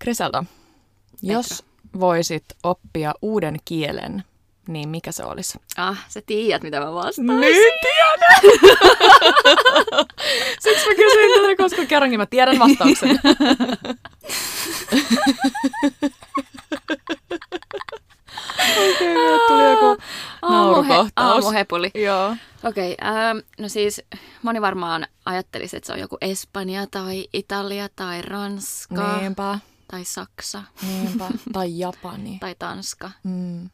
Griselda, jos voisit oppia uuden kielen, niin mikä se olisi? Ah, sä tiedät, mitä mä vastaan. Nyt tiedän! Siksi mä kysyin tätä, koska kerrankin mä tiedän vastauksen. Okei, okay, tuli joku naurukohtaus. Aamuhepuli. Joo. Okei, okay, ähm, no siis moni varmaan ajattelisi, että se on joku Espanja tai Italia tai Ranska Niinpä, tai Saksa niinpä. Tai Japani. tai Tanska. Mm.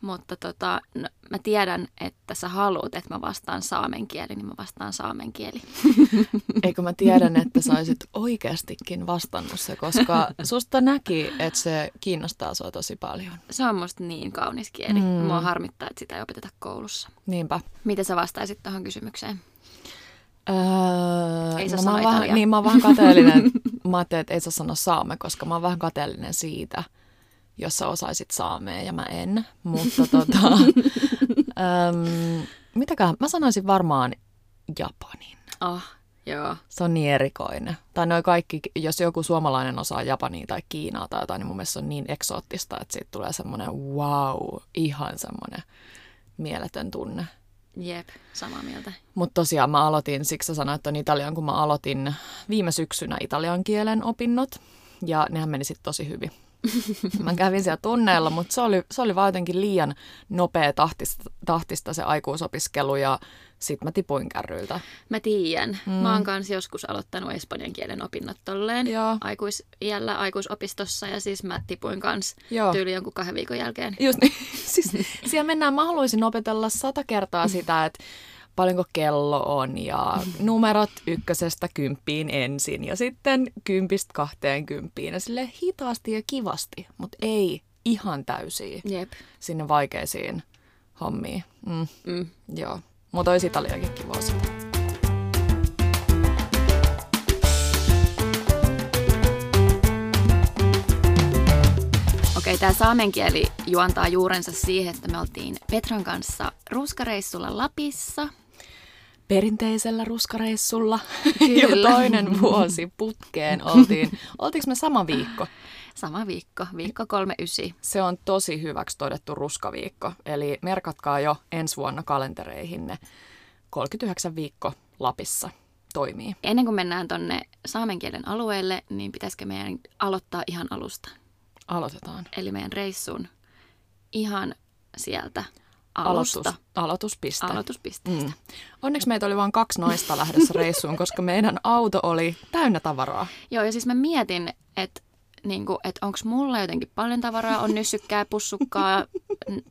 Mutta tota, no, mä tiedän, että sä haluat, että mä vastaan saamen kieli, niin mä vastaan saamen kieli. Eikö mä tiedän, että sä olisit oikeastikin vastannut se, koska susta näki, että se kiinnostaa sua tosi paljon. Se on musta niin kaunis kieli. Mm. Mua harmittaa, että sitä ei opeteta koulussa. Niinpä. Miten sä vastaisit tuohon kysymykseen? Öö, Ei saa no, mä sanoa italiaa. niin, mä vähän kateellinen. mä ajattelin, että ei saa sanoa saame, koska mä oon vähän kateellinen siitä, jos sä osaisit saamea ja mä en. Mutta tota, öm, mitäkään, mä sanoisin varmaan Japanin. Oh, joo. Se on niin erikoinen. Tai noi kaikki, jos joku suomalainen osaa Japania tai Kiinaa tai jotain, niin mun mielestä se on niin eksoottista, että siitä tulee semmoinen wow, ihan semmoinen mieletön tunne. Jep, samaa mieltä. Mutta tosiaan mä aloitin, siksi sä sanoit on Italian, kun mä aloitin viime syksynä italian kielen opinnot. Ja nehän meni sitten tosi hyvin. Mä kävin siellä tunneilla, mutta se oli, se oli vaan jotenkin liian nopea tahtista, tahtista se aikuisopiskelu ja sit mä tipuin kärryiltä. Mä tiedän. Mm. Mä oon kanssa joskus aloittanut espanjan kielen opinnot tolleen Joo. aikuisiällä aikuisopistossa ja siis mä tipuin kanssa Joo. tyyli jonkun kahden viikon jälkeen. Just niin. siis siellä mennään, mä haluaisin opetella sata kertaa sitä, että paljonko kello on ja numerot ykkösestä kymppiin ensin ja sitten kympistä kahteen kymppiin ja sille hitaasti ja kivasti, mutta ei ihan täysiä Jep. sinne vaikeisiin hommiin. Mm, Mm. joo, mutta olisi Italiakin kiva osata. Okei, tämä saamen kieli juontaa juurensa siihen, että me oltiin Petran kanssa ruuskareissulla Lapissa. Perinteisellä ruskareissulla Kyllä. jo toinen vuosi putkeen oltiin. Oltiinko me sama viikko? Sama viikko, viikko kolme ysi. Se on tosi hyväksi todettu ruskaviikko, eli merkatkaa jo ensi vuonna kalentereihinne. 39 viikko Lapissa toimii. Ennen kuin mennään tonne saamen kielen alueelle, niin pitäisikö meidän aloittaa ihan alusta? Aloitetaan. Eli meidän reissun ihan sieltä alusta. Aloitus, aloituspiste. Aloituspisteestä. Mm. Onneksi meitä oli vain kaksi naista lähdössä reissuun, koska meidän auto oli täynnä tavaraa. Joo, ja siis mä mietin, että niinku, et onko mulla jotenkin paljon tavaraa, on nyssykkää, pussukkaa,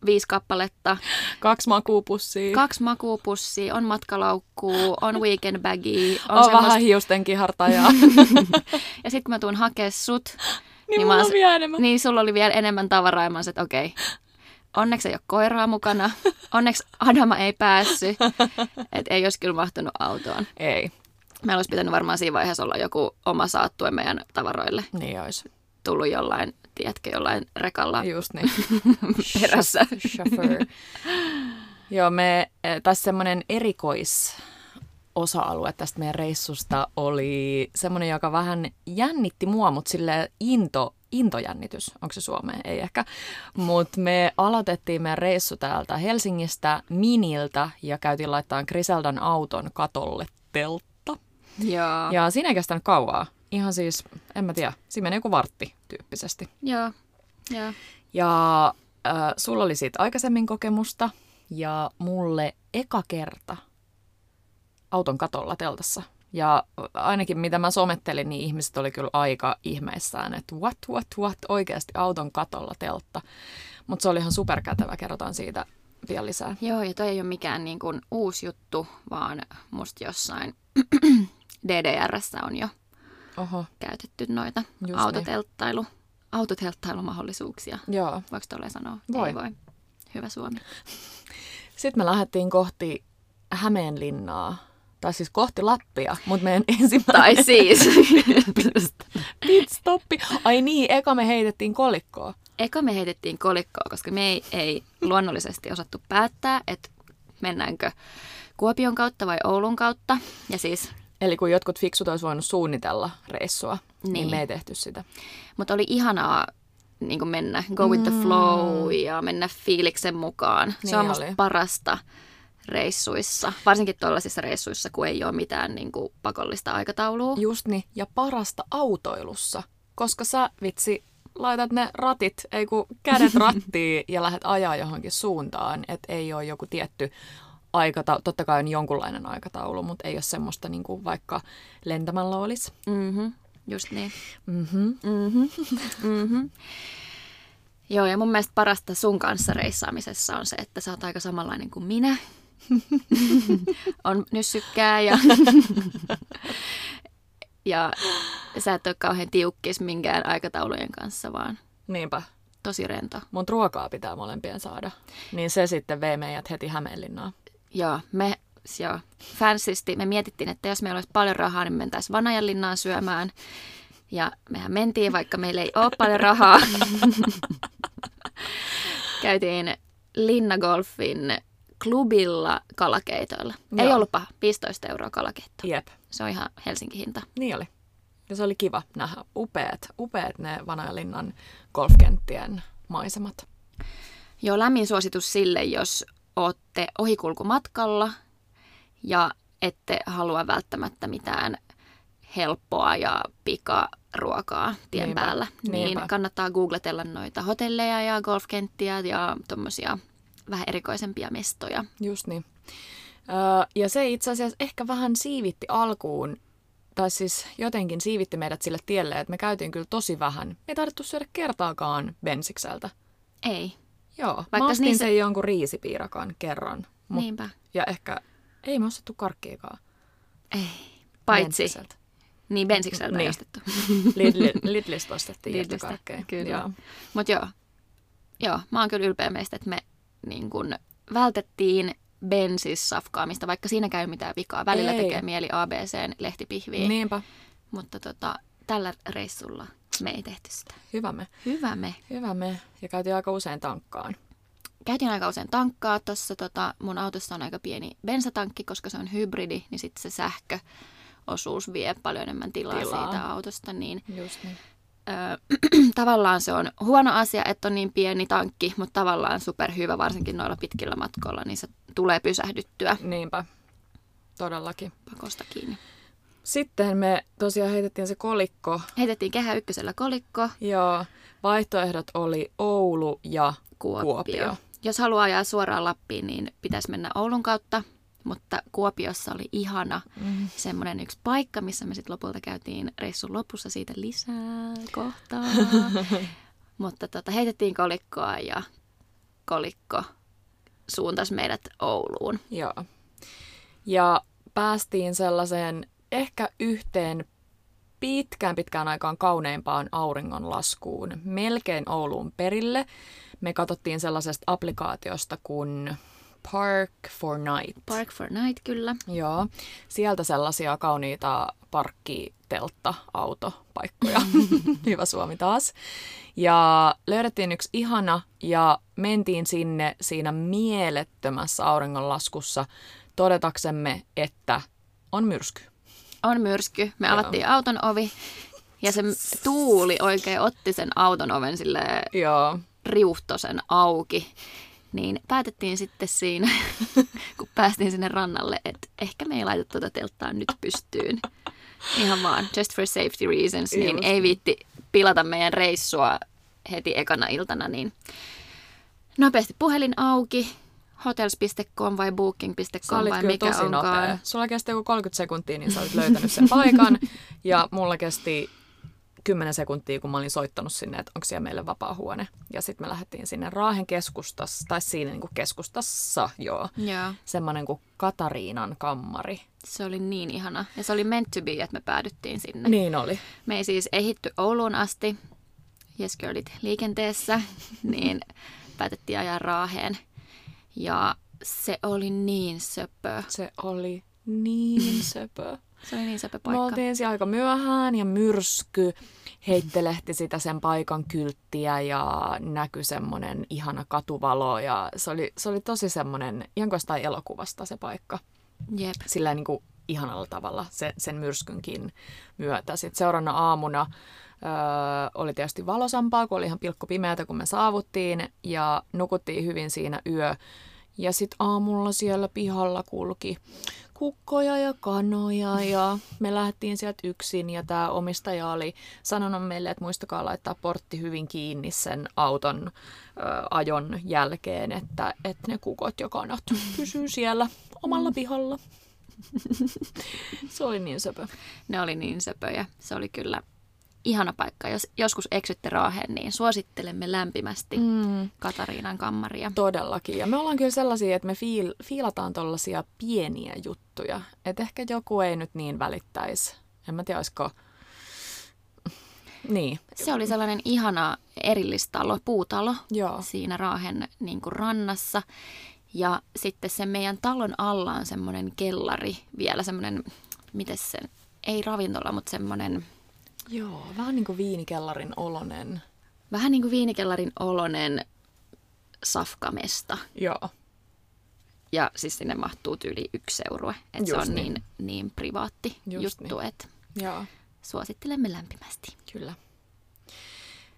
viisi kappaletta, Kaksi makuupussia. kaksi makuupussia, on matkalaukkuu, on weekend baggy, on, on semmoista- vähän hiusten kihartajaa. Ja sitten kun mä tuun hakea sut, niin, mä mulla se- vielä enemmän. niin sulla oli vielä enemmän tavaraa, ja mä että okei, onneksi ei ole koiraa mukana, onneksi Adama ei päässyt, että ei olisi kyllä mahtunut autoon. Ei, Meillä olisi pitänyt varmaan siinä vaiheessa olla joku oma saattue meidän tavaroille. niin olisi. Tullut jollain, tiedätkö, jollain rekalla Just niin. perässä. Chauffeur. Joo, me eh, tässä semmoinen erikois osa-alue tästä meidän reissusta oli semmoinen, joka vähän jännitti mua, mutta sille into, intojännitys, onko se Suomeen? Ei ehkä. Mutta me aloitettiin meidän reissu täältä Helsingistä Miniltä ja käytiin laittaa Griseldan auton katolle teltta. Joo. Ja siinä ei kestänyt kauaa. Ihan siis, en mä tiedä, siinä meni joku vartti tyyppisesti. Joo. Joo. Ja äh, sulla oli siitä aikaisemmin kokemusta ja mulle eka kerta auton katolla teltassa. Ja ainakin mitä mä somettelin, niin ihmiset oli kyllä aika ihmeissään, että what, what, what, oikeasti auton katolla teltta. Mutta se oli ihan superkätevä, kerrotaan siitä vielä lisää. Joo, ja toi ei ole mikään niin kuin uusi juttu, vaan musta jossain DDRssä on jo Oho, käytetty noita niin. autotelttailu, autotelttailumahdollisuuksia. joo. Voiko tolleen sanoa? Voi. Ei voi. Hyvä Suomi. Sitten me lähdettiin kohti Hämeenlinnaa, tai siis kohti Lappia, mutta meidän ensimmäinen Tai siis. pitstoppi. Ai niin, eka me heitettiin kolikkoa. Eka me heitettiin kolikkoa, koska me ei, ei luonnollisesti osattu päättää, että mennäänkö Kuopion kautta vai Oulun kautta. Ja siis Eli kun jotkut fiksut olisi voinut suunnitella reissua, niin, niin me ei tehty sitä. Mutta oli ihanaa niin kuin mennä, go with the flow ja mennä fiiliksen mukaan. Se Niin on musta oli. parasta reissuissa, varsinkin tuollaisissa reissuissa, kun ei ole mitään niin kuin pakollista aikataulua. Just niin, ja parasta autoilussa, koska sä vitsi laitat ne ratit, ei kun kädet rattiin ja lähdet ajaa johonkin suuntaan, että ei ole joku tietty aikataulu, totta kai on jonkunlainen aikataulu, mutta ei ole semmoista niin kuin vaikka lentämällä olisi. Mm-hmm. Just niin. Mm-hmm. Mm-hmm. Mm-hmm. Joo, ja mun mielestä parasta sun kanssa reissaamisessa on se, että sä oot aika samanlainen kuin minä. on nyssykkää ja, ja sä et ole kauhean tiukkis minkään aikataulujen kanssa, vaan Niinpä. tosi rento. Mun ruokaa pitää molempien saada. Niin se sitten vei meidät heti Hämeenlinnaan. Joo, me joo, fansisti, me mietittiin, että jos meillä olisi paljon rahaa, niin me mentäisiin Vanajanlinnaan syömään. Ja mehän mentiin, vaikka meillä ei ole paljon rahaa. Käytiin Linnagolfin klubilla kalakeitoilla. Ei Joo. ollut paha, 15 euroa kalakeitto. Jep, Se on ihan Helsinki-hinta. niin oli. Ja se oli kiva nähdä upeat, upeat ne Vanajalinnan golfkenttien maisemat. Joo, lämmin suositus sille, jos olette ohikulkumatkalla ja ette halua välttämättä mitään helppoa ja pikaruokaa tien Niinpä, päällä. Niin niinpä. kannattaa googletella noita hotelleja ja golfkenttiä ja tuommoisia vähän erikoisempia mestoja. Just niin. Öö, ja se itse asiassa ehkä vähän siivitti alkuun, tai siis jotenkin siivitti meidät sille tielle, että me käytiin kyllä tosi vähän. Me ei taidettu syödä kertaakaan bensikseltä. Ei, Joo, Vaikka mä ostin niissä- sen jonkun riisipiirakan kerran. Mut, niinpä. ja ehkä, ei me ostettu karkkiikaan Ei. Paitsi, bensikseltä. niin bensikseltä Niin. ostettu. Lidli, Lidlistä ostettiin Lidlistä, jättökarkkeja. kyllä. Joo. Mutta joo, joo, mä oon kyllä ylpeä meistä, että me niin kun vältettiin bensissafkaamista, vaikka siinä käy mitään vikaa. Välillä Ei. tekee mieli ABCn lehtipihviin, Niinpä, mutta tota, tällä reissulla me ei tehty sitä. hyvä me. Hyvä me. Hyvä me. Ja käytiin aika usein tankkaan. Käytiin aika usein tankkaa. Tuossa tota, mun autossa on aika pieni bensatankki, koska se on hybridi, niin sitten se sähköosuus vie paljon enemmän tilaa, Tilaa. siitä autosta, niin Just niin. ö, tavallaan se on huono asia, että on niin pieni tankki, mutta tavallaan superhyvä, varsinkin noilla pitkillä matkoilla, niin se tulee pysähdyttyä Niinpä, todellakin. pakosta kiinni. Sitten me tosiaan heitettiin se kolikko. Heitettiin kehä ykkösellä kolikko, Ja vaihtoehdot oli Oulu ja Kuopio. Kuopio. Jos haluaa ajaa suoraan Lappiin, niin pitäisi mennä Oulun kautta, mutta Kuopiossa oli ihana Mm. semmoinen yksi paikka, missä me sitten lopulta käytiin reissun lopussa siitä lisää kohtaa. mutta tota, heitettiin kolikkoa ja kolikko suuntasi meidät Ouluun. Joo. Ja päästiin sellaiseen ehkä yhteen pitkään pitkään aikaan kauneimpaan auringonlaskuun, melkein Ouluun perille. Me katsottiin sellaisesta applikaatiosta kuin Park for Night. Park for Night kyllä. Joo, sieltä sellaisia kauniita parkkiteltta-autopaikkoja. Hyvä Suomi taas. Ja löydettiin yksi ihana ja mentiin sinne siinä mielettömässä auringonlaskussa todetaksemme, että on myrsky. On myrsky. Me Joo. avattiin auton ovi ja se tuuli oikein otti sen auton oven sille riuhtosen auki. Niin päätettiin sitten siinä, kun päästiin sinne rannalle, että ehkä me ei laita tuota telttaa nyt pystyyn. Ihan vaan, just for safety reasons, niin Just. ei viitti pilata meidän reissua heti ekana iltana, niin nopeasti puhelin auki, hotels.com vai booking.com vai mikä tosi onkaan. nopea. Sulla kesti joku 30 sekuntia, niin sä olit löytänyt sen paikan. Ja mulla kesti 10 sekuntia, kun mä olin soittanut sinne, että onko siellä meille vapaa huone. Ja sitten me lähdettiin sinne Raahen keskustassa, tai siinä niin kuin keskustassa, joo. Joo, Semmoinen kuin Katariinan kammari. se oli niin ihana. Ja se oli meant to be, että me päädyttiin sinne. Niin oli. Me ei siis ehitty Ouluun asti, Yes liikenteessä, niin päätettiin ajaa Raaheen. Ja se oli niin söpö. Se oli niin söpö. Se oli niin söpö Me paikka. oltiin siellä aika myöhään ja myrsky heittelehti sitä sen paikan kylttiä ja näkyi semmoinen ihana katuvalo ja se oli, se oli tosi semmoinen, ihan elokuvasta se paikka. Jep. Sillä niin kuin ihanalla tavalla sen, sen myrskynkin myötä. Sitten seuraavana aamuna oli tietysti valosampaa, kun oli ihan pilkku pimeätä, kun me saavuttiin ja nukuttiin hyvin siinä yö. Ja sitten aamulla siellä pihalla kulki kukkoja ja kanoja ja me lähdettiin sieltä yksin ja tämä omistaja oli sanonut meille, että muistakaa laittaa portti hyvin kiinni sen auton ö, ajon jälkeen, että, että ne kukot ja kanat pysyy siellä omalla pihalla. Se oli niin söpö. Ne oli niin söpöjä. Se oli kyllä ihana paikka. Jos joskus eksytte Raaheen, niin suosittelemme lämpimästi mm. Katariinan kammaria. Todellakin. Ja me ollaan kyllä sellaisia, että me fiil, fiilataan tollaisia pieniä juttuja. Että ehkä joku ei nyt niin välittäisi. En mä tiedä, olisiko... Niin. Se oli sellainen ihana erillistalo, puutalo Joo. siinä Raahen niin kuin rannassa. Ja sitten sen meidän talon alla on semmoinen kellari, vielä semmoinen, miten sen, ei ravintola, mutta semmoinen Joo, vähän niin kuin viinikellarin olonen. vähän niin kuin viinikellarin olonen safkamesta. Joo. Ja siis sinne mahtuu tyyli yksi seurue. Että se on niin. niin, niin privaatti Just juttu, niin. että Joo, suosittelemme lämpimästi. kyllä.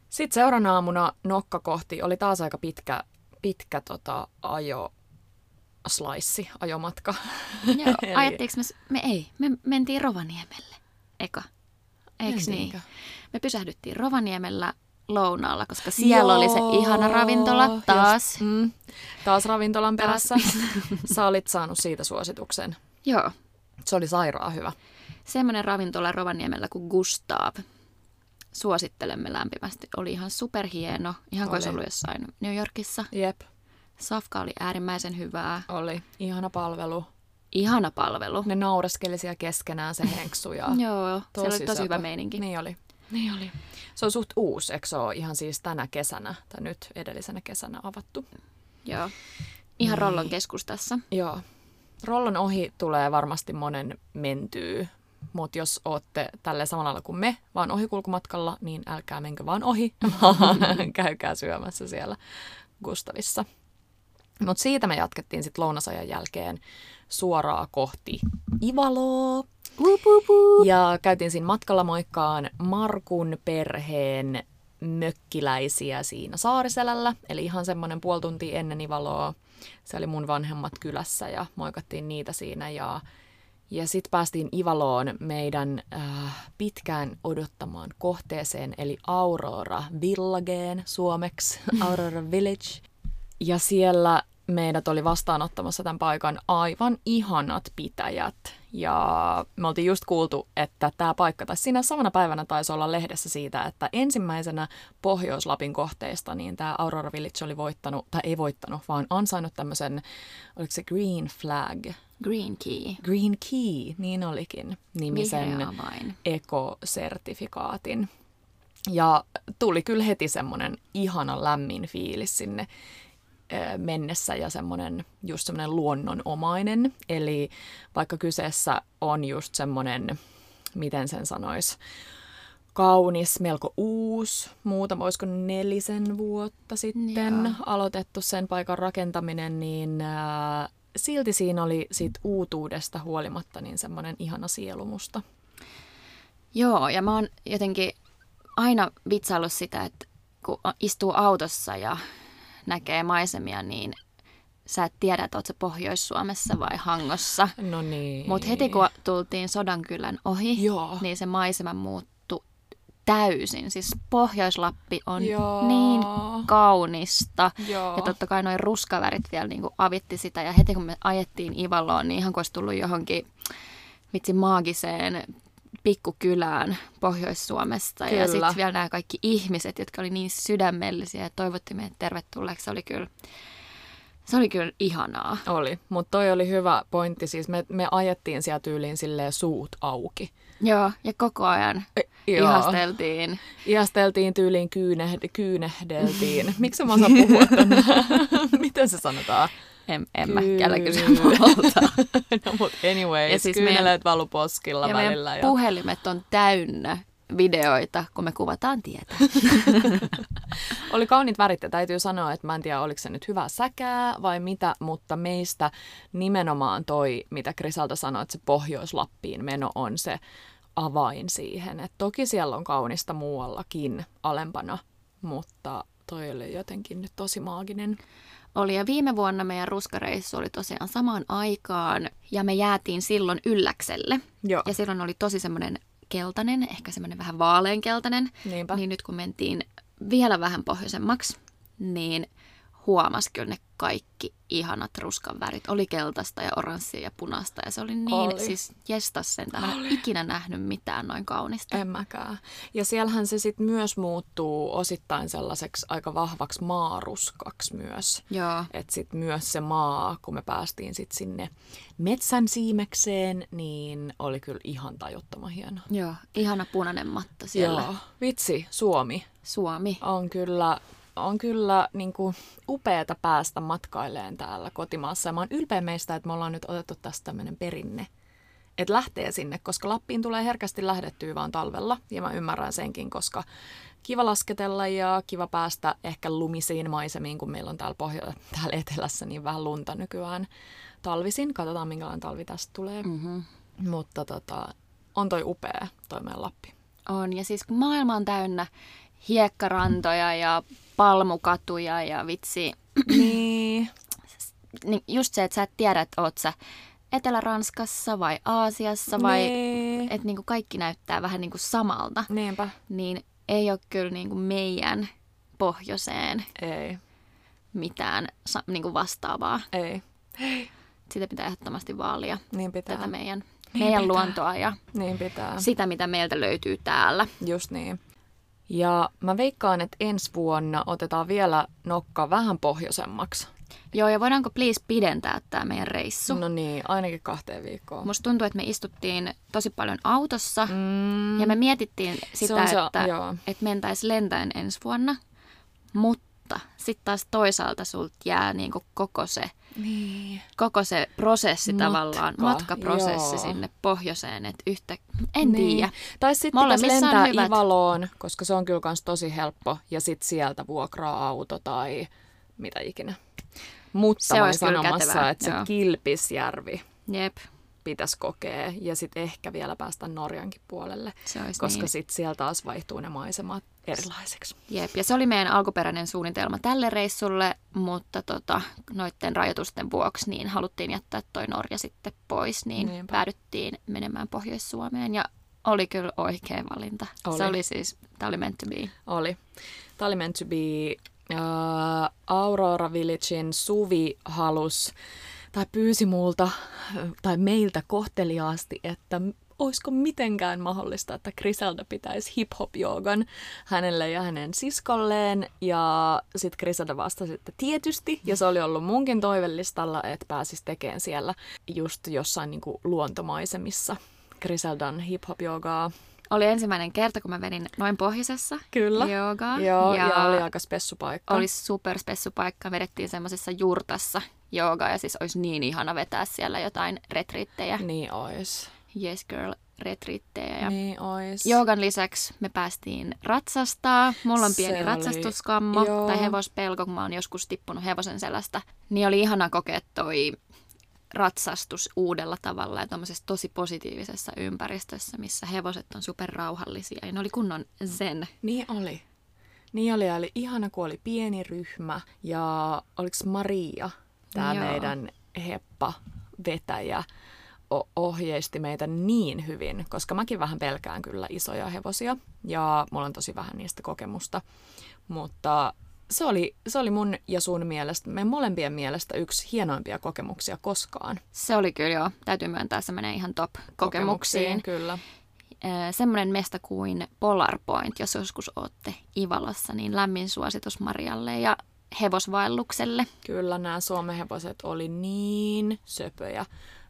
Sitten seuraavana aamuna nokka kohti oli taas aika pitkä, pitkä tota, ajo, slice, ajomatka. Joo, Eli- me, me ei, me mentiin Rovaniemelle, eka. Eiks niin? Me pysähdyttiin Rovaniemellä lounaalla, koska siellä oli se ihana ravintola Joo, taas. Just, mm, taas ravintolan Taas. perässä. Sä olit saanut siitä suosituksen. Joo, Se oli sairaan hyvä. semmoinen ravintola Rovaniemellä kuin Gustav. Suosittelemme lämpimästi. Oli ihan superhieno, ihan kuin olisi Oli. ollut jossain New Yorkissa. Jep, Safka oli äärimmäisen hyvää. oli. Ihana palvelu. Ihana palvelu. Ne naureskeli siellä keskenään se henksu ja Joo, tosi siellä oli tosi hyvä meininki. Niin oli. Niin oli. Se on suht uusi, eikö se ole ihan siis tänä kesänä tai nyt edellisenä kesänä avattu? Joo. Ihan Niin. Rollon keskustassa. Joo. Rollon ohi tulee varmasti monen mentyy, mutta jos ootte tälle samalla lailla kuin me, vaan ohikulkumatkalla, niin älkää menkö vaan ohi, vaan käykää syömässä siellä Gustavissa. Mutta siitä me jatkettiin sitten lounasajan jälkeen suoraa kohti Ivaloa. Ja käytiin siinä matkalla moikkaan Markun perheen mökkiläisiä siinä Saariselällä. Eli ihan semmoinen puoli tuntia ennen Ivaloa. Se oli mun vanhemmat kylässä ja moikattiin niitä siinä. Ja, ja sitten päästiin Ivaloon meidän äh, pitkään odottamaan kohteeseen, eli Aurora Villageen suomeksi, Aurora Village. Ja siellä meidät oli vastaanottamassa tämän paikan aivan ihanat pitäjät. Ja me oltiin just kuultu, että tämä paikka, tai siinä samana päivänä taisi olla lehdessä siitä, että ensimmäisenä Pohjois-Lapin kohteista, niin tämä Aurora Village oli voittanut, tai ei voittanut, vaan ansainnut tämmöisen, oliko se Green Flag, Green Key. Green Key, niin olikin, nimisen ekosertifikaatin. Ja tuli kyllä heti semmoinen ihana lämmin fiilis sinne mennessä ja semmoinen just semmoinen luonnonomainen. Eli vaikka kyseessä on just semmoinen, miten sen sanois, kaunis, melko uusi, muutama, olisiko nelisen vuotta sitten Joo. aloitettu sen paikan rakentaminen, niin ää, silti siinä oli siitä uutuudesta huolimatta niin semmoinen ihana sielumusta. Joo, ja mä oon jotenkin aina vitsaillut sitä, että kun istuu autossa ja näkee maisemia, niin sä et tiedä, että oot sä Pohjois-Suomessa vai Hangossa. No niin. Mutta heti kun tultiin Sodankylän ohi, Joo. niin se maisema muuttui täysin. Siis Pohjois-Lappi on Joo. niin kaunista. Joo. Ja totta kai noin ruskavärit vielä niin kuin avitti sitä. Ja heti kun me ajettiin Ivaloon, niin ihan kuin olisi tullut johonkin vitsi maagiseen pikkukylään Pohjois-Suomesta. Ja Kyllä. sitten vielä nämä kaikki ihmiset, jotka oli niin sydämellisiä ja toivotti meidät tervetulleeksi. Se oli kyllä, se oli kyllä ihanaa. Oli, mutta toi oli hyvä pointti. Siis me, me ajettiin siellä tyyliin silleen suut auki. Joo, ja koko ajan E, joo. ihasteltiin. Ihasteltiin tyyliin, kyynehd, kyynehdeltiin. Miksi mä osaan puhua? Miten se sanotaan? En, en mä kellä kysy no mut anyways, Ja ja siis kyyneleet valu poskilla Ja välillä. meidän puhelimet on täynnä videoita, kun me kuvataan tietä. Oli kauniit värit ja täytyy sanoa, että mä en tiedä oliko se nyt hyvä säkää vai mitä, mutta meistä nimenomaan toi, mitä Krisalta sanoi, että se Pohjois-Lappiin meno on se avain siihen. Et toki siellä on kaunista muuallakin alempana, mutta toi oli jotenkin nyt tosi maaginen. Oli ja viime vuonna meidän ruskareissu oli tosiaan samaan aikaan ja me jäätiin silloin ylläkselle. Joo. Ja silloin oli tosi semmoinen keltainen, ehkä semmoinen vähän vaaleankeltainen. Niinpä. Niin nyt kun mentiin vielä vähän pohjoisemmaksi, niin huomasi kyllä ne kaikki ihanat ruskan värit. Oli keltaista ja oranssia ja punaista ja se oli niin, Oli. siis jestas sen, mä en ole ikinä nähnyt mitään noin kaunista. En mäkään. Ja siellähän se sitten myös muuttuu osittain sellaiseksi aika vahvaksi maaruskaksi myös. Joo, Että sitten myös se maa, kun me päästiin sitten sinne metsän siimekseen, niin oli kyllä ihan tajuttoman hieno. joo, ihana punainen matta siellä. Joo, vitsi, Suomi Suomi. on kyllä, on kyllä niin kuin upeata päästä matkaileen täällä kotimaassa. Ja mä oon ylpeä meistä, että me ollaan nyt otettu tästä tämmöinen perinne, että lähtee sinne, koska Lappiin tulee herkästi lähdettyä vaan talvella. Ja mä ymmärrän senkin, koska kiva lasketella ja kiva päästä ehkä lumisiin maisemiin, kun meillä on täällä, pohjo- täällä etelässä niin vähän lunta nykyään talvisin. Katsotaan, minkälainen talvi tästä tulee. Mm-hmm. Mutta tota, on toi upea, toi meidän Lappi. On, ja siis kun maailma on täynnä hiekkarantoja ja palmukatuja ja vitsi, Niin, niin just se, että sä et tiedä, että oot sä Etelä-Ranskassa vai Aasiassa vai niin. että niinku kaikki näyttää vähän niinku samalta, Niinpä. niin ei ole kyllä niinku meidän pohjoiseen Ei, mitään sa- niinku vastaavaa. ei. Sitä pitää ehdottomasti vaalia, Niin pitää. tätä meidän, Niin meidän pitää. luontoa ja Niin pitää. sitä, mitä meiltä löytyy täällä. Just niin. Ja mä veikkaan, että ensi vuonna otetaan vielä nokka vähän pohjoisemmaksi. Joo, ja voidaanko please pidentää tämä meidän reissu? No niin, ainakin kahteen viikkoon. Musta tuntuu, että me istuttiin tosi paljon autossa Mm, ja me mietittiin sitä, on se- että, joo. että mentäisiin lentäen ensi vuonna, mutta sitten taas toisaalta sulta jää niinku koko se niin. koko se prosessi Matka, tavallaan, matkaprosessi joo. sinne pohjoiseen, että yhtä, en niin. tiedä. Tai sitten pitäisi lentää hyvät. Ivaloon, koska se on kyllä kans tosi helppo. Ja sitten sieltä vuokraa auto tai mitä ikinä. Mutta Se olisi sanomassa, kätevää, että se joo. Kilpisjärvi Jep, pitäisi kokea. Ja sitten ehkä vielä päästä Norjankin puolelle. koska niin. sitten siellä taas vaihtuu ne maisemat erilaiseksi. Jep, ja se oli meidän alkuperäinen suunnitelma tälle reissulle, mutta tota, noiden rajoitusten vuoksi niin haluttiin jättää toi Norja sitten pois, niin Niinpä. päädyttiin menemään Pohjois-Suomeen ja oli kyllä oikea valinta. Oli. Se oli siis, tämä oli meant to be. Oli. Tämä oli meant to be. Uh, Aurora Villagein Suvi halus tai pyysi multa tai meiltä kohteliaasti, että olisiko mitenkään mahdollista, että Griselda pitäisi hip-hop-joogan hänelle ja hänen siskolleen. Ja sitten Griselda vastasi, että tietysti. Ja se oli ollut munkin toivellistalla, että pääsisi tekemään siellä just jossain niinku luontomaisemissa Griseldan hip-hop-joogaa. Oli ensimmäinen kerta, kun mä vedin noin pohjoisessa Kyllä. joogaa. Joo, ja, ja oli aika spessu paikka. Oli superspessu paikka. Vedettiin semmoisessa jurtassa joogaa ja siis olisi niin ihana vetää siellä jotain retriittejä. Niin ois. Yes girl retriittejä. Ja Niin ois. Joogan lisäksi me päästiin ratsastaa. Mulla on Se pieni oli- ratsastuskammo joo. tai hevospelko, kun mä oon joskus tippunut hevosen selästä. Niin oli ihana kokea toi ratsastus uudella tavalla ja tuommoisessa tosi positiivisessa ympäristössä, missä hevoset on superrauhallisia. Ja ne oli kunnon zen. Niin oli. Niin oli, oli ihana, kun oli pieni ryhmä. Ja oliks Maria, tämä meidän heppa-vetäjä, o- ohjeisti meitä niin hyvin, koska mäkin vähän pelkään kyllä isoja hevosia. Ja mulla on tosi vähän niistä kokemusta. Mutta se oli, se oli mun ja sun mielestä, meidän molempien mielestä yksi hienoimpia kokemuksia koskaan. Se oli kyllä joo, täytyy myöntää, se menee ihan top kokemuksiin. Kyllä. Semmoinen mesta kuin Polar Point, jos joskus ootte Ivalassa, niin lämmin suositus Marialle ja hevosvaellukselle. Kyllä nämä Suomen hevoset oli niin söpöjä,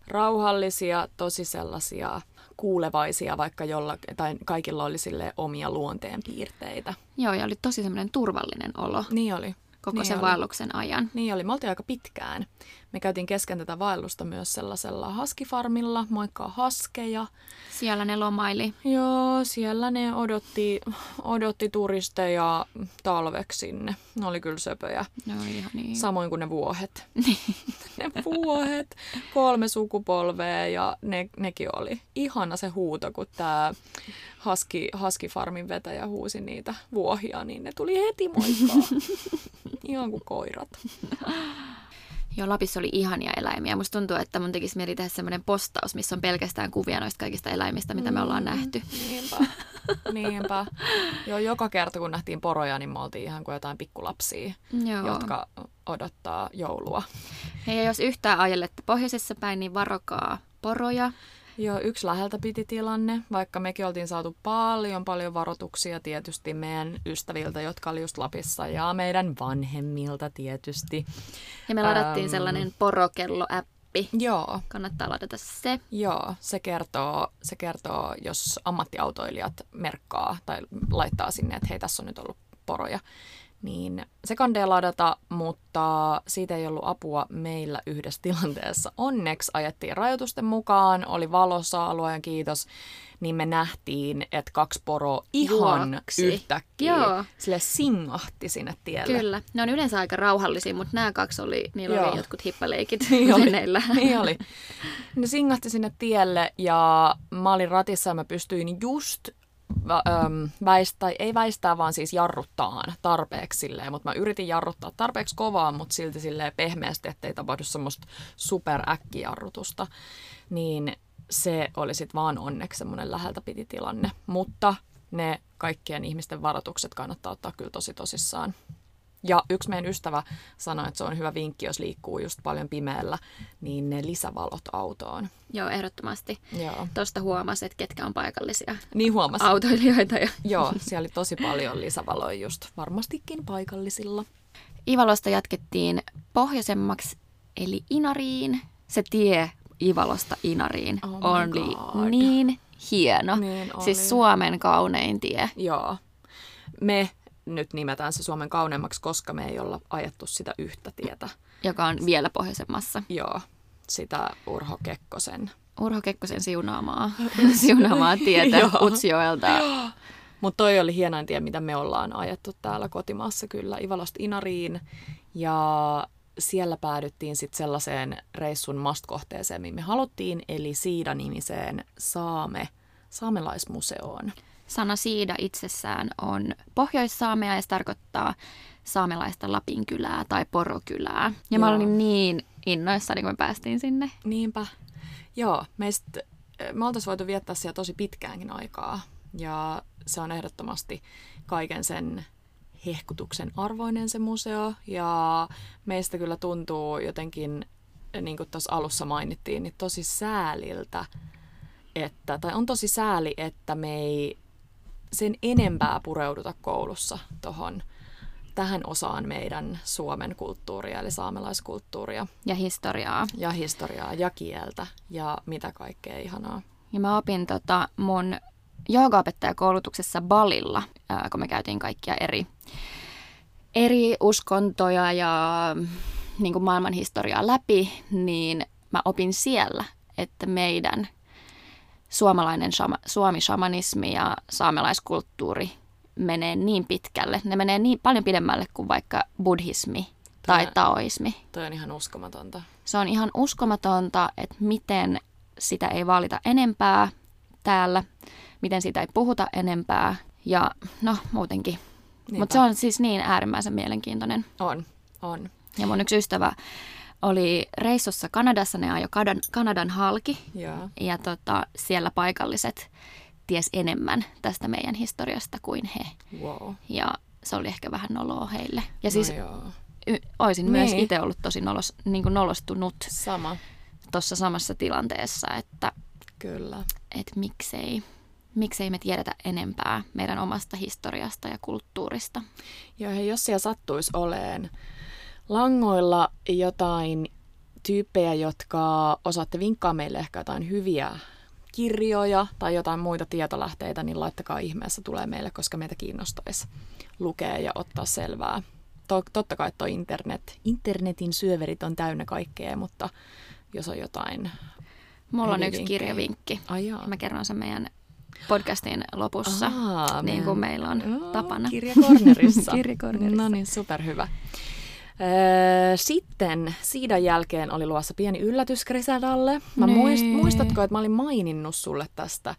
rauhallisia, tosi sellaisia kuulevaisia, vaikka jolla, tai kaikilla oli sille omia luonteen piirteitä. Joo, ja oli tosi semmoinen turvallinen olo. Niin oli. koko Niin sen oli. vaelluksen ajan. Niin oli, me oltiin aika pitkään. Me käytiin kesken tätä vaellusta myös sellaisella haskifarmilla, moikkaa haskeja. Siellä ne lomaili. Joo, siellä ne odotti, odotti turisteja talveksi sinne. Ne oli kyllä söpöjä. Oli ihan niin. Samoin kuin ne vuohet. ne vuohet, kolme sukupolvea ja ne, nekin oli. Ihana se huuto, kun tämä Husky, Husky Farmin vetäjä huusi niitä vuohia, niin ne tuli heti moikkaa. Ihan kuin koirat. Joo, Lapissa oli ihania eläimiä. Musta tuntuu, että mun tekisi mieli tehdä semmoinen postaus, missä on pelkästään kuvia noista kaikista eläimistä, mitä me ollaan nähty. Niinpä. Niinpä. Joo, joka kerta kun nähtiin poroja, niin me oltiin ihan kuin jotain pikkulapsia, Joo. jotka odottaa joulua. Hei, ja jos yhtään ajelette pohjoisessa päin, niin varokaa poroja. Joo, yksi läheltä piti tilanne, vaikka mekin oltiin saatu paljon, paljon varoituksia tietysti meidän ystäviltä, jotka oli just Lapissa ja meidän vanhemmilta tietysti. Ja me ladattiin Äm. sellainen porokello-appi. Joo, Kannattaa ladata se. joo, se kertoo, se kertoo, jos ammattiautoilijat merkkaa tai laittaa sinne, että hei, tässä on nyt ollut poroja. Niin se ladata, mutta siitä ei ollut apua meillä yhdessä tilanteessa. Onneksi ajettiin rajoitusten mukaan, oli valossa alueen kiitos, niin me nähtiin, että kaksi poroa ihan Juoksi. yhtäkkiä Joo. sille singahti sinne tielle. Kyllä. Ne on yleensä aika rauhallisia, mutta nämä kaksi oli, niillä Joo. oli jotkut hippaleikit Niin oli. veneillä. Niin oli. Ne singahti sinne tielle ja mä olin ratissa ja mä pystyin just väistää, ei väistää, vaan siis jarruttaa tarpeeksi silleen, mutta mä yritin jarruttaa tarpeeksi kovaa, mutta silti silleen pehmeästi, ettei tapahdu semmoista superäkkijarrutusta. Niin se oli sitten vaan onneksi semmoinen läheltä piti tilanne. Mutta ne kaikkien ihmisten varoitukset kannattaa ottaa kyllä tosi tosissaan. Ja yksi meidän ystävä sanoi, että se on hyvä vinkki, jos liikkuu just paljon pimeällä, niin ne lisävalot autoon. Joo, ehdottomasti. Joo. Tuosta huomasi, että ketkä on paikallisia Niin huomasin. autoilijoita. Ja... Joo, siellä oli tosi paljon lisävaloja just varmastikin paikallisilla. Ivalosta jatkettiin pohjoisemmaksi, eli Inariin. Se tie Ivalosta Inariin Oh oli God. niin hieno. Niin oli. Siis Suomen kaunein tie. Joo. Me nyt nimetään se Suomen kauneimmaksi, koska me ei olla ajettu sitä yhtä tietä. joka on vielä pohjoisemmassa. Joo, sitä Urho Kekkosen. Urho Kekkosen siunaamaa, siunaamaa tietä. Utsjoelta. Mutta toi oli hienoin tie, mitä me ollaan ajettu täällä kotimaassa kyllä, Ivalosta Inariin. Ja siellä päädyttiin sitten sellaiseen reissun mastkohteeseen, mihin me haluttiin, eli Siida-nimiseen Saame, saamelaismuseoon. Sana siida itsessään on pohjoissaamea ja se tarkoittaa saamelaista Lapinkylää tai Porokylää. Ja mä Joo. olin niin innoissani, kun me päästiin sinne. Niinpä. Joo, meistä, me oltaisiin voitu viettää siellä tosi pitkäänkin aikaa. Ja se on ehdottomasti kaiken sen hehkutuksen arvoinen se museo. Ja meistä kyllä tuntuu jotenkin, niin kuin tuossa alussa mainittiin, niin tosi sääliltä, että, tai on tosi sääli, että me ei sen enempää pureuduta koulussa tohon, tähän osaan meidän Suomen kulttuuria, eli saamelaiskulttuuria Ja historiaa. ja historiaa ja kieltä ja mitä kaikkea ihanaa. Ja mä opin tota mun joogaopettajakoulutuksessa Balilla, ää, kun me käytiin kaikkia eri, eri uskontoja ja niin kuin maailman historiaa läpi, niin mä opin siellä, että meidän suomalainen shama, suomi-shamanismi ja saamelaiskulttuuri menee niin pitkälle. Ne menee niin paljon pidemmälle kuin vaikka buddhismi tai taoismi. Toi on ihan uskomatonta. Se on ihan uskomatonta, että miten sitä ei valita enempää täällä, miten siitä ei puhuta enempää ja no muutenkin. Mutta se on siis niin äärimmäisen mielenkiintoinen. On, on. Ja mun yksi ystävä oli reissussa Kanadassa, ne ajoi Kanadan, Kanadan halki Joo. ja tota, siellä paikalliset ties enemmän tästä meidän historiasta kuin he. Wow. Ja se oli ehkä vähän noloa heille. Ja siis no joo. y- olisin myös Niin. itse ollut tosi nolos, niin kuin nolostunut Sama, tuossa samassa tilanteessa, että, kyllä. että miksei, miksei me tiedetä enempää meidän omasta historiasta ja kulttuurista. Joo, hei, jos siellä sattuisi oleen langoilla jotain tyyppejä, jotka osaatte vinkkaa meille ehkä jotain hyviä kirjoja tai jotain muita tietolähteitä, niin laittakaa ihmeessä tulee meille, koska meitä kiinnostaisi lukea ja ottaa selvää to, totta kai tuo internet, internetin syöverit on täynnä kaikkea, mutta jos on jotain Mulla on yksi kirjavinkki. Ai jaa. Mä kerron sen meidän podcastin lopussa, Aa, niin kuin meillä on Joo, tapana. Kirjakornerissa. Kirjakornerissa. No niin, superhyvä. Öö, Sitten Siidan jälkeen oli luossa pieni yllätys Grisadalle. Mä Nee. muist, muistatko, että mä olin maininnut sulle tästä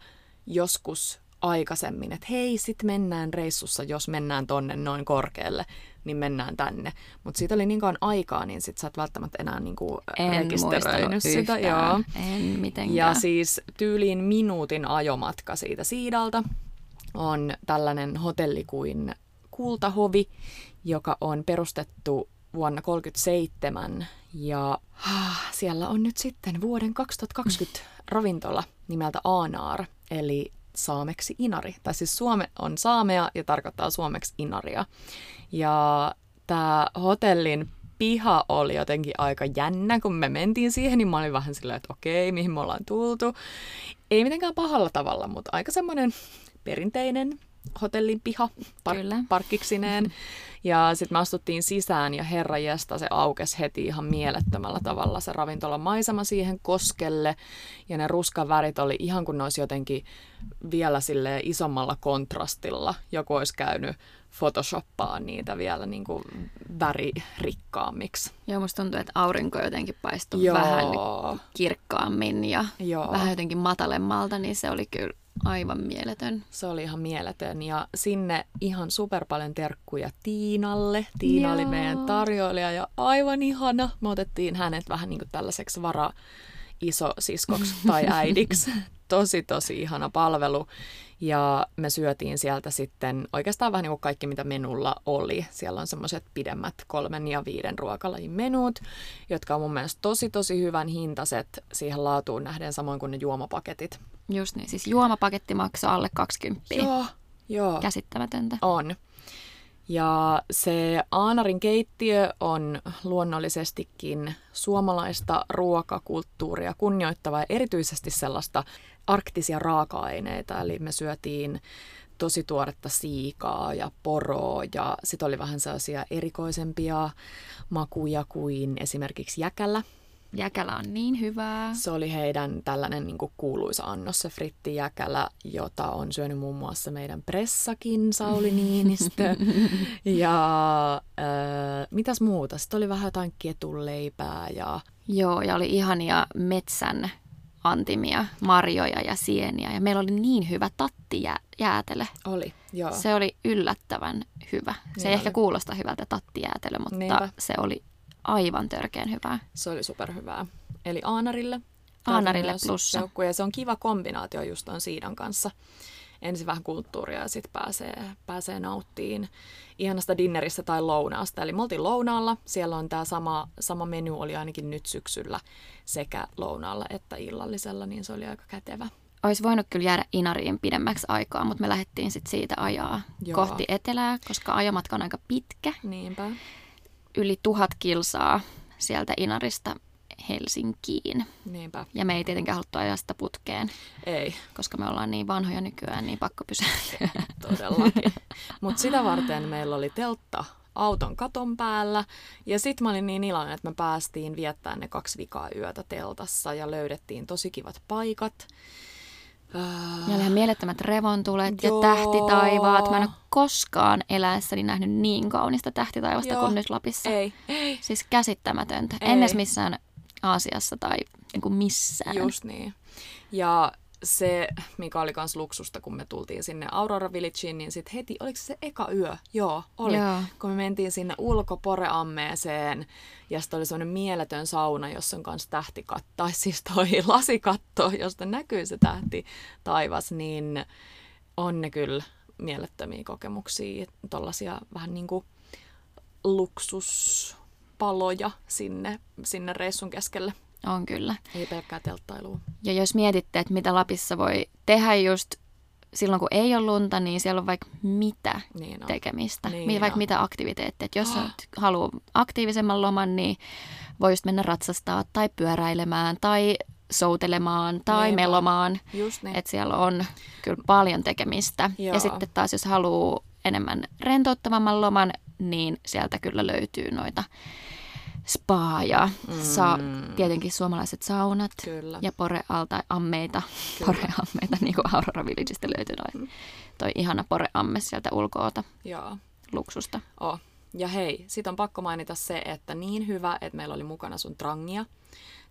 joskus aikaisemmin, että hei, sit mennään reissussa, jos mennään tonne noin korkealle, niin mennään tänne. Mutta siitä oli niin kauan aikaa, niin sit sä et välttämättä enää niinku En rekisteröinyt sitä. Joo. En mitenkään. Ja siis tyyliin minuutin ajomatka siitä Siidalta on tällainen hotelli kuin Kultahovi, joka on perustettu vuonna 1937 ja ah, siellä on nyt sitten vuoden 2020 ravintola nimeltä Aanar, eli saameksi inari. Tai siis suome on saamea ja tarkoittaa suomeksi inaria. Ja tämä hotellin piha oli jotenkin aika jännä, kun me mentiin siihen, niin mä olin vähän silleen, että okei, mihin me ollaan tultu. Ei mitenkään pahalla tavalla, mutta aika semmoinen perinteinen hotellin piha par- Kyllä. parkkiksineen. Ja sitten me astuttiin sisään ja herra jesta, se aukesi heti ihan mielettömällä tavalla se ravintolan maisema siihen koskelle. Ja ne ruskan värit oli ihan kuin ne olisi jotenkin vielä sille isommalla kontrastilla. Joku olisi käynyt photoshoppaa niitä vielä niin kuin väririkkaammiksi. Joo, musta tuntuu, että aurinko jotenkin paistui Joo. vähän kirkkaammin ja Joo. vähän jotenkin matalemmalta, niin se oli kyllä aivan mieletön. Se oli ihan mieletön ja sinne ihan super paljon terkkuja Tiinalle. Tiina oli Joo. meidän tarjoilija ja aivan ihana. Me otettiin hänet vähän niin kuin tällaiseksi vara iso siskoksi tai äidiksi. Tosi, tosi ihana palvelu. Ja me syötiin sieltä sitten oikeastaan vähän niin kuin kaikki, mitä menulla oli. Siellä on semmoiset pidemmät kolmen ja viiden ruokalajin menut, jotka on mun mielestä tosi, tosi hyvän hintaset siihen laatuun nähden, samoin kuin ne juomapaketit. Just niin, siis juomapaketti maksaa alle 20. Joo, joo. Käsittämätöntä. On. Ja se Aanarin keittiö on luonnollisestikin suomalaista ruokakulttuuria kunnioittava ja erityisesti sellaista arktisia raaka-aineita. Eli me syötiin tosi tuoretta siikaa ja poroa ja sitten oli vähän sellaisia erikoisempia makuja kuin esimerkiksi jäkällä. Jäkälä on niin hyvää. Se oli heidän tällainen niin kuin kuuluisa annos, se frittijäkälä, jota on syönyt muun muassa meidän pressakin, Sauli Niinistö. ja äh, mitäs muuta? Sitten oli vähän jotain ketunleipää ja Joo, ja oli ihania metsän antimia, marjoja ja sieniä. Ja meillä oli niin hyvä tattijäätelö. oli, joo. Se... Oli yllättävän hyvä. Se Niin ei ehkä oli. kuulosta hyvältä tattijäätelö, mutta Niinpä. se oli aivan törkeän hyvää. se oli superhyvää. Eli Aanarille. Aanarille plussa. Ja se on kiva kombinaatio just ton siidan kanssa. Ensin vähän kulttuuria ja sitten pääsee, pääsee nauttiin ihanasta dinneristä tai lounaasta. Eli me oltiin lounaalla. Siellä on tämä sama, sama menu oli ainakin nyt syksyllä sekä lounaalla että illallisella, niin se oli aika kätevä. Olisi voinut kyllä jäädä Inariin pidemmäksi aikaa, mutta me lähdettiin sitten siitä ajaa Joo. kohti etelää, koska ajomatka on aika pitkä. Niinpä. Yli tuhat kilsaa sieltä Inarista Helsinkiin. Niinpä. Ja me ei tietenkään haluttu ajaa sitä putkeen, Ei, koska me ollaan niin vanhoja nykyään, niin pakko pysähtyä. todellakin. Mutta sitä varten meillä oli teltta auton katon päällä. Ja sitten mä olin niin iloinen, että me päästiin viettämään ne kaksi vikaa yötä teltassa ja löydettiin tosi kivat paikat. Ja olihan mielettömät revontulet Joo. ja tähtitaivaat. Mä en ole koskaan eläessäni nähnyt niin kaunista tähtitaivasta Joo. kuin nyt Lapissa. Ei, ei. Siis käsittämätöntä. Ei. En edes missään Aasiassa tai niin kuin missään. Just niin. Ja se, mikä oli kans luksusta, kun me tultiin sinne Aurora Villageen, niin sitten heti, oliko se se eka yö? Joo, oli. Joo. Kun me mentiin sinne ulkoporeammeeseen, ja sitten oli semmoinen mieletön sauna, jossa on kans tähtikatto, tai siis toi lasikatto, josta näkyy se tähti taivas, niin on ne kyllä mielettömiä kokemuksia, tollasia vähän niin kuin luksuspaloja sinne, sinne reissun keskelle. On kyllä. Ei pelkkää telttailua. Ja jos mietitte, että mitä Lapissa voi tehdä just silloin, kun ei ole lunta, niin siellä on vaikka mitä Niin on. tekemistä. Niin vaikka on. mitä aktiviteetteja. Et jos Oh. haluaa aktiivisemman loman, niin voi just mennä ratsastaa tai pyöräilemään tai soutelemaan tai Niinpä. melomaan. Just niin. Että siellä on kyllä paljon tekemistä. Joo. Ja sitten taas, jos haluaa enemmän rentouttavamman loman, niin sieltä kyllä löytyy noita spa ja sa- tietenkin suomalaiset saunat Kyllä. ja porealta ammeita, poreammeita, niin kuin Aurora Villageista löytyy toi, toi ihana poreamme sieltä ulkoota Joo. luksusta. Oh. Ja hei, sit on pakko mainita se, että niin hyvä, että meillä oli mukana sun trangia,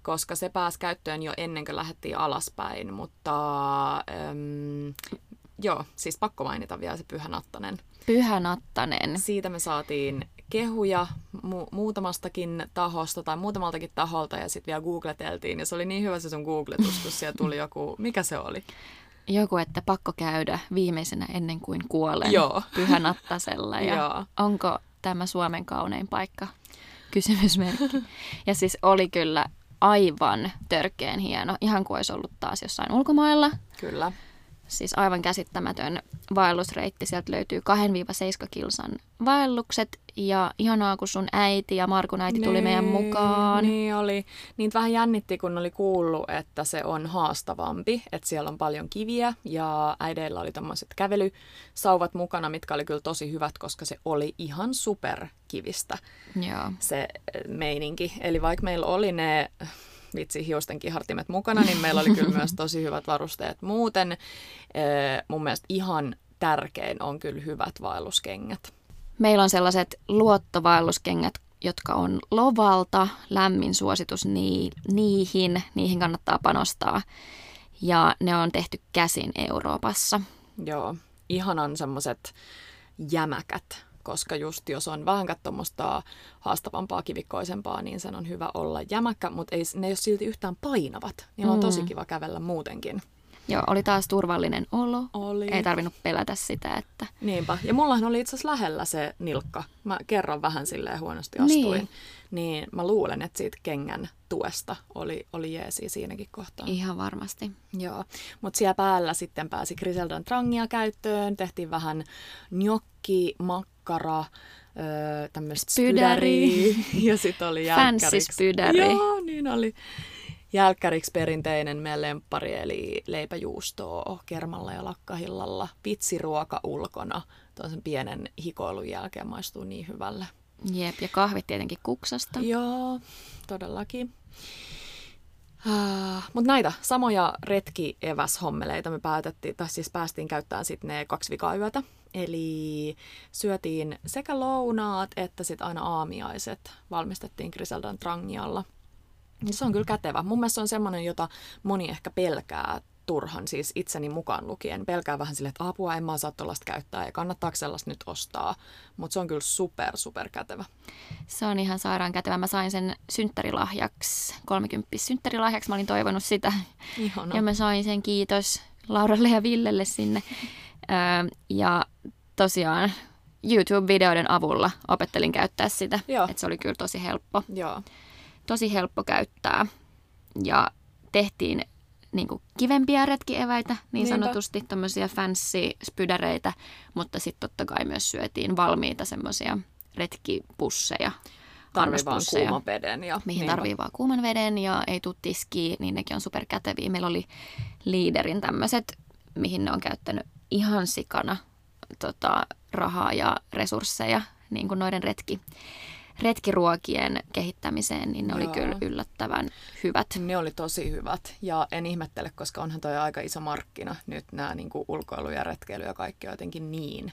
koska se pääsi käyttöön jo ennen kuin lähdettiin alaspäin, mutta äm, joo, siis pakko mainita vielä se Pyhä Nattanen. Pyhä Nattanen. Siitä me saatiin kehuja mu- muutamastakin tahosta tai muutamaltakin taholta ja sitten vielä googleteltiin ja se oli niin hyvä se sun googletus, kun siellä tuli joku, mikä se oli? Joku, että pakko käydä viimeisenä ennen kuin kuolen Joo. Pyhänattasella. Ja Joo. onko tämä Suomen kaunein paikka? Kysymysmerkki. Ja siis oli kyllä aivan törkeen hieno, ihan kuin olisi ollut taas jossain ulkomailla. Kyllä. Siis aivan käsittämätön vaellusreitti. Sieltä löytyy 2-7 kilsan vaellukset. Ja ihanaa, kun sun äiti ja Markun äiti tuli meidän mukaan. Niin oli. Niitä vähän jännitti, kun oli kuullut, että se on haastavampi, että siellä on paljon kiviä ja äideillä oli tämmöiset kävelysauvat mukana, mitkä oli kyllä tosi hyvät, koska se oli ihan superkivistä Joo. se eh, meininki. Eli vaikka meillä oli ne vitsi hiusten kihartimet mukana, niin meillä oli kyllä myös tosi hyvät varusteet muuten. Mun mielestä ihan tärkein on kyllä hyvät vaelluskengät. Meillä on sellaiset luottovaelluskengät, jotka on Lovalta. Lämmin suositus nii- niihin. Niihin kannattaa panostaa. Ja ne on tehty käsin Euroopassa. Joo, ihanan semmoiset jämäkät, koska just jos on vähän tuommoista haastavampaa, kivikkoisempaa, niin sen on hyvä olla jämäkkä, mutta ei, ne ei ole silti yhtään painavat. Niillä on tosi kiva kävellä muutenkin. Joo, oli taas turvallinen olo. Oli. Ei tarvinnut pelätä sitä, että... Niinpä. Ja mullahan oli itse asiassa lähellä se nilkka. Mä kerran vähän silleen huonosti astuin. Niin. Niin mä luulen, että siitä kengän tuesta oli, oli jeesi siinäkin kohtaa. Ihan varmasti. Joo, mutta siellä päällä sitten pääsi Griseldan trangia käyttöön, tehtiin vähän gnocchi, makkara, öö, tämmöistä Spydäri. spydäriä ja sitten oli Fancy jälkkäriksi. spydäri. Joo, niin oli. Jälkkäriksi perinteinen meidän lemppari, eli leipäjuustoa kermalla ja lakkahillalla. Pitsiruoka ulkona, tuollaisen pienen hikoilun jälkeen maistuu niin hyvälle. Jep, ja kahvit tietenkin kuksasta. Joo, todellakin. Uh, Mutta näitä samoja retki-eväshommeleita me päätettiin, tai siis päästiin käyttämään sitten ne kaksi vikaa yötä. Eli syötiin sekä lounaat että sitten aina aamiaiset. Valmistettiin Griseldan trangialla. Se on kyllä kätevä. Mun mielestä se on semmoinen, jota moni ehkä pelkää turhan, siis itseni mukaan lukien. Pelkää vähän silleen, että apua, en mä saa tuollaista käyttää ja kannattaako sellaista nyt ostaa. Mutta se on kyllä super, super kätevä. Se on ihan sairaan kätevä. Mä sain sen synttärilahjaksi, 30 synttärilahjaksi. Mä olin toivonut sitä. Ihana. Ja mä sain sen kiitos Lauralle ja Villelle sinne. Öö, ja tosiaan YouTube-videoiden avulla opettelin käyttää sitä. Et se oli kyllä tosi helppo. Joo. Tosi helppo käyttää. Ja tehtiin niin kuin kivempiä retkieväitä, niin Niinpä. sanotusti, tämmöisiä fancy spydäreitä, mutta sitten totta kai myös syötiin valmiita semmoisia retkipusseja, Tarvii vaan kuuman veden. Ja, mihin niinpä. tarvii vaan kuuman veden ja ei tuu tiskiä, niin nekin on superkäteviä. Meillä oli liiderin tämmöiset, mihin ne on käyttänyt ihan sikana tota, rahaa ja resursseja niin kuin noiden retki, retkiruokien kehittämiseen, niin ne oli Joo. kyllä yllättävän hyvät. Ne oli tosi hyvät ja en ihmettele, koska onhan toi aika iso markkina. Nyt nämä niin ulkoilu ja retkeily ja kaikki on jotenkin niin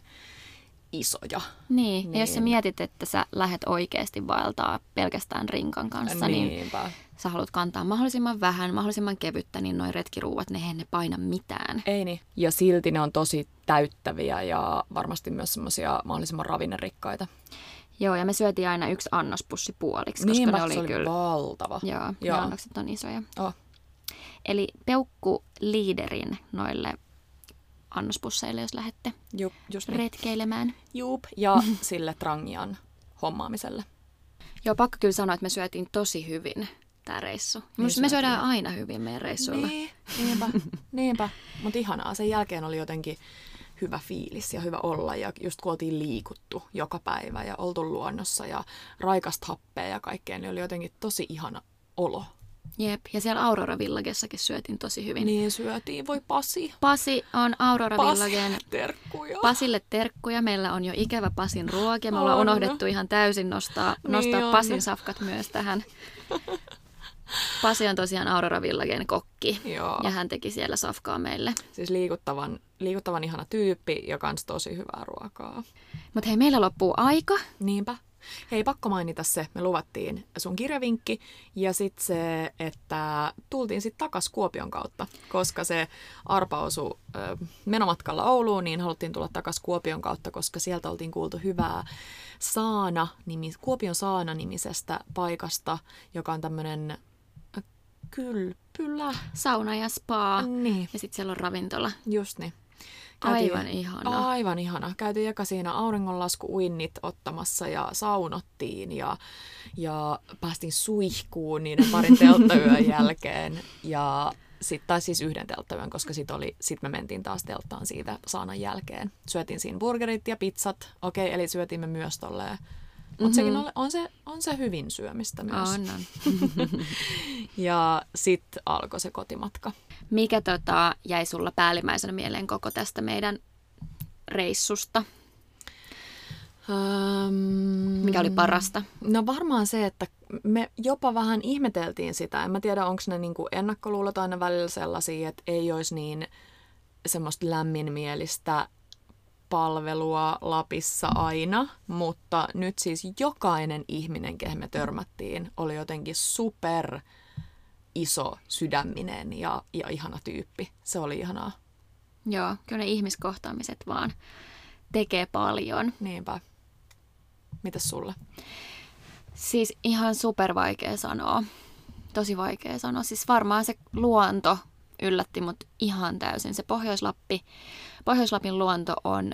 isoja. Niin, niin, ja jos sä Niin. mietit, että sä lähet oikeasti vaeltaa pelkästään rinkan kanssa, niin Niinpä. sä haluat kantaa mahdollisimman vähän, mahdollisimman kevyttä, niin noin retkiruuat, ne ne paina mitään. Ei niin. Ja silti ne on tosi täyttäviä ja varmasti myös semmoisia mahdollisimman ravinnerikkaita. Joo, ja me syötiin aina yksi annospussi puoliksi, koska Niinpä, ne oli, se oli kyllä... valtava. Joo, Joo. Ne annokset on isoja. Oh. Eli peukku liiderin noille annospusseille, jos lähette Jup, just niin. retkeilemään. Jup. Ja sille trangian hommaamiselle. Joo, pakko kyllä sanoa, että me syötiin tosi hyvin tämä reissu. Niin me syödään aina hyvin meidän reissuilla. Niin, niinpä, niinpä. Mutta ihanaa. Sen jälkeen oli jotenkin hyvä fiilis ja hyvä olla. Ja just kun oltiin liikuttu joka päivä ja oltu luonnossa ja raikasta happea ja kaikkea, niin oli jotenkin tosi ihana olo Jep, ja siellä Aurora Villagessakin syötiin tosi hyvin. Niin syötiin, voi Pasi. Pasi on Aurora Pasi, Villagen. terkkuja. Pasille terkkuja. Meillä on jo ikävä Pasin ruokia. Me ollaan On. unohdettu ihan täysin nostaa, Niin nostaa on. Pasin safkat myös tähän. Pasi on tosiaan Aurora Villagen kokki. Joo. Ja hän teki siellä safkaa meille. Siis liikuttavan, liikuttavan ihana tyyppi ja kans tosi hyvää ruokaa. Mutta hei, meillä loppuu aika. Niinpä. Hei, pakko mainita se, me luvattiin sun kirjavinkki ja sitten se, että tultiin sitten takas Kuopion kautta, koska se arpa osui menomatkalla Ouluun, niin haluttiin tulla takas Kuopion kautta, koska sieltä oltiin kuultu hyvää Saana, nimi, Kuopion Saana-nimisestä paikasta, joka on tämmöinen kylpylä. Sauna ja spa. Niin, Ja sitten siellä on ravintola. just niin. Aivan ihana. Aivan ihana. Käytiin eka siinä auringonlasku-uinnit ottamassa ja saunottiin ja, ja päästiin suihkuun niiden parin telttayön jälkeen. Ja sit, tai siis yhden telttayön, koska sitten sit me mentiin taas telttaan siitä saanan jälkeen. Syötiin siinä burgerit ja pizzat. Okei, eli syötimme myös tolleen. Mutta Mhm. sekin on, on, se, on se hyvin syömistä myös. On, on. Ja sitten alkoi se kotimatka. Mikä tota, jäi sulla päällimmäisenä mieleen koko tästä meidän reissusta? Um, Mikä oli parasta? No varmaan se, että me jopa vähän ihmeteltiin sitä. En mä tiedä, onko ne niinku ennakkoluulot aina välillä sellaisia, että ei olisi niin semmoista lämminmielistä palvelua Lapissa aina, mutta nyt siis jokainen ihminen, kehen me törmättiin, oli jotenkin super iso sydäminen ja, ja ihana tyyppi. Se oli ihanaa. Joo, kyllä ne ihmiskohtaamiset vaan tekee paljon. Niinpä. Mitäs sulle? Siis ihan super vaikea sanoa. Tosi vaikea sanoa. Siis varmaan se luonto yllätti mut ihan täysin. Se Pohjoislappi, Pohjoislapin luonto on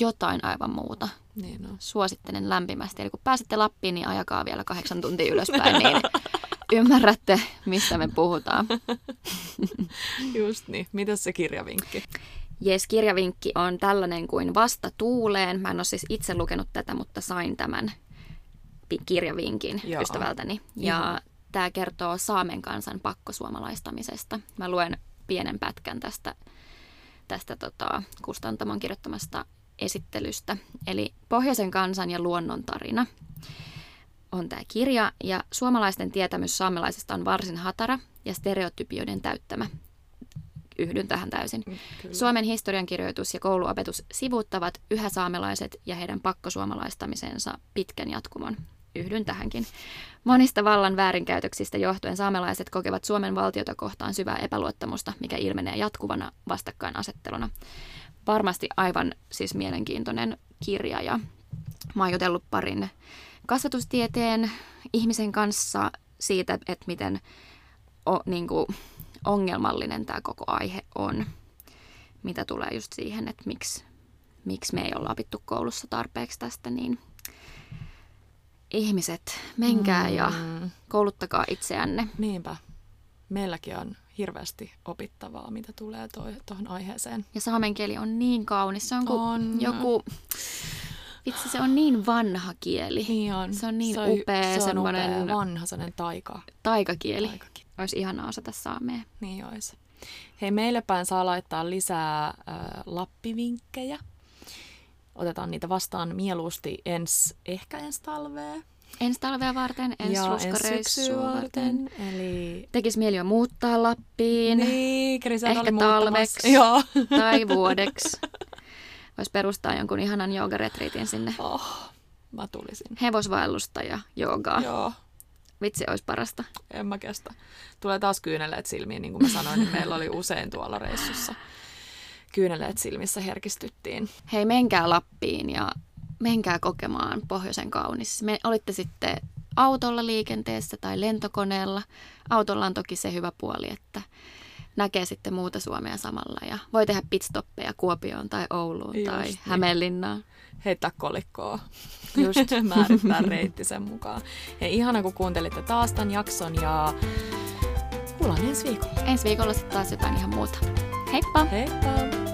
jotain aivan muuta. Niin on. Suosittelen lämpimästi. Eli kun pääsette Lappiin, niin ajakaa vielä kahdeksan tuntia ylöspäin, niin ymmärrätte, mistä me puhutaan. Just niin. Mitäs se kirjavinkki? Jes, kirjavinkki on tällainen kuin Vasta tuuleen. Mä en ole siis itse lukenut tätä, mutta sain tämän kirjavinkin Joo. ystävältäni. Ja tämä kertoo Saamen kansan pakkosuomalaistamisesta. Mä luen pienen pätkän tästä, tästä tota, kustantamon kirjoittamasta esittelystä. Eli Pohjoisen kansan ja luonnon tarina on tämä kirja, ja suomalaisten tietämys saamelaisesta on varsin hatara ja stereotypioiden täyttämä. Yhdyn tähän täysin. Kyllä. Suomen historiankirjoitus ja kouluopetus sivuuttavat yhä saamelaiset ja heidän pakkosuomalaistamisensa pitkän jatkumon. Yhdyn tähänkin. Monista vallan väärinkäytöksistä johtuen saamelaiset kokevat Suomen valtiota kohtaan syvää epäluottamusta, mikä ilmenee jatkuvana vastakkainasetteluna. Varmasti aivan siis mielenkiintoinen kirja ja mä oon jutellut parin kasvatustieteen ihmisen kanssa siitä, että miten o, niin kuin, ongelmallinen tämä koko aihe on, mitä tulee just siihen, että miksi, miksi me ei olla opittu koulussa tarpeeksi tästä, niin ihmiset, menkää ja Mm, kouluttakaa itseänne. niinpä. Meilläkin on hirveästi opittavaa, mitä tulee tuohon aiheeseen. Ja saamen kieli on niin kaunis, se on kuin On. joku, vitsi se on niin vanha kieli, Niin on. Se on niin se upea, se on semmoinen- upea, vanha, sellainen taika. taikakieli. taikakin. Olisi ihanaa osata saamea. Niin olisi. Hei, meille päin saa laittaa lisää äh, lappivinkkejä. Otetaan niitä vastaan mieluusti ens, ehkä ensi talvea. Ensi talvea varten, ensi ja ensi ruskareissua varten. varten. Eli Tekisi mieli jo muuttaa Lappiin niin, Ehkä talveksi. Joo. tai vuodeksi. Voisi perustaa jonkun ihanan joogaretriitin sinne. Oh, mä tulisin. Hevosvaellusta ja joogaa. Joo, Vitsi, olisi parasta. en mä kestä. Tulee taas kyyneleet silmiin, niin kuin mä sanoin, niin meillä oli usein tuolla reissussa. Kyyneleet silmissä herkistyttiin. Hei, menkää Lappiin ja menkää kokemaan pohjoisen kaunis. Me olitte sitten autolla liikenteessä tai lentokoneella. Autolla on toki se hyvä puoli, että näkee sitten muuta Suomea samalla ja voi tehdä pitstoppeja Kuopioon tai Ouluun Just tai niin. Hämeenlinnaan. Heittää kolikkoa. Just. Määrittää reitti sen mukaan. Hei, ihana kun kuuntelitte taas tämän jakson ja kuullaan ensi viikolla. Ensi viikolla sitten taas jotain ihan muuta. Heippa! Heippa!